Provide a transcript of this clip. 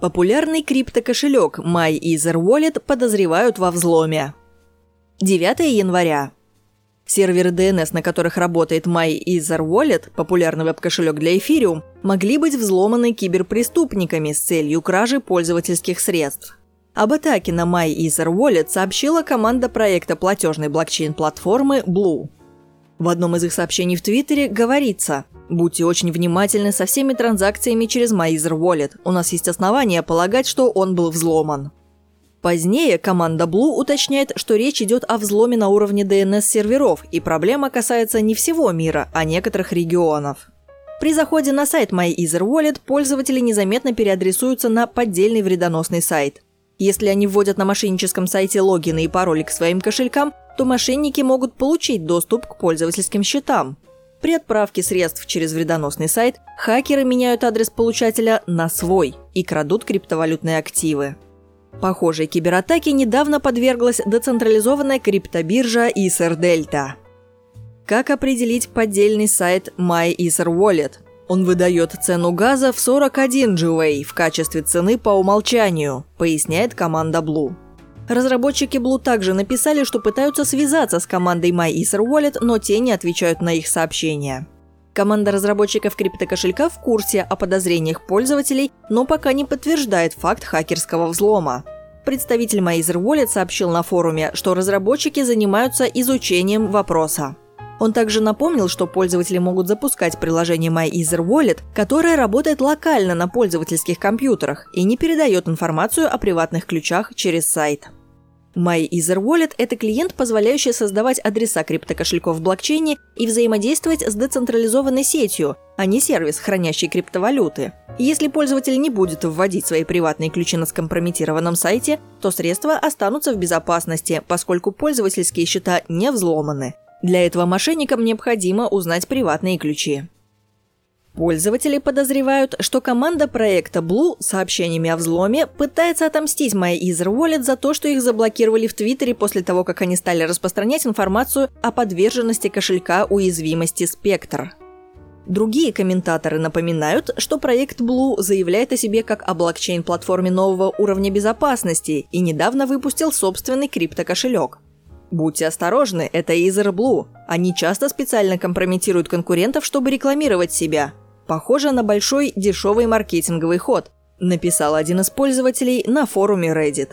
Популярный криптокошелек MyEther Wallet подозревают во взломе. 9 января. Серверы DNS, на которых работает MyEther Wallet, популярный веб-кошелек для Ethereum, могли быть взломаны киберпреступниками с целью кражи пользовательских средств. Об атаке на MyEther Wallet сообщила команда проекта платежной блокчейн-платформы Blue. В одном из их сообщений в Твиттере говорится «Будьте очень внимательны со всеми транзакциями через MyEther Wallet. У нас есть основания полагать, что он был взломан». Позднее команда Blue уточняет, что речь идет о взломе на уровне DNS-серверов, и проблема касается не всего мира, а некоторых регионов. При заходе на сайт MyEther Wallet пользователи незаметно переадресуются на поддельный вредоносный сайт. Если они вводят на мошенническом сайте логины и пароли к своим кошелькам, то мошенники могут получить доступ к пользовательским счетам. При отправке средств через вредоносный сайт хакеры меняют адрес получателя на свой и крадут криптовалютные активы. Похожей кибератаке недавно подверглась децентрализованная криптобиржа Ether Delta. Как определить поддельный сайт MyEtherWallet? Он выдает цену газа в 41 GWay в качестве цены по умолчанию, поясняет команда Blue. Разработчики Blue также написали, что пытаются связаться с командой MyEtherWallet, но те не отвечают на их сообщения. Команда разработчиков криптокошелька в курсе о подозрениях пользователей, но пока не подтверждает факт хакерского взлома. Представитель MyEtherWallet сообщил на форуме, что разработчики занимаются изучением вопроса. Он также напомнил, что пользователи могут запускать приложение MyEtherWallet, которое работает локально на пользовательских компьютерах и не передает информацию о приватных ключах через сайт. MyEtherWallet – это клиент, позволяющий создавать адреса криптокошельков в блокчейне и взаимодействовать с децентрализованной сетью, а не сервис, хранящий криптовалюты. Если пользователь не будет вводить свои приватные ключи на скомпрометированном сайте, то средства останутся в безопасности, поскольку пользовательские счета не взломаны. Для этого мошенникам необходимо узнать приватные ключи. Пользователи подозревают, что команда проекта Blue сообщениями о взломе пытается отомстить MyEther Wallet за то, что их заблокировали в Твиттере после того, как они стали распространять информацию о подверженности кошелька уязвимости Spectre. Другие комментаторы напоминают, что проект Blue заявляет о себе как о блокчейн-платформе нового уровня безопасности и недавно выпустил собственный криптокошелек. Будьте осторожны, это Ether Blue. Они часто специально компрометируют конкурентов, чтобы рекламировать себя. Похоже на большой дешевый маркетинговый ход, написал один из пользователей на форуме Reddit.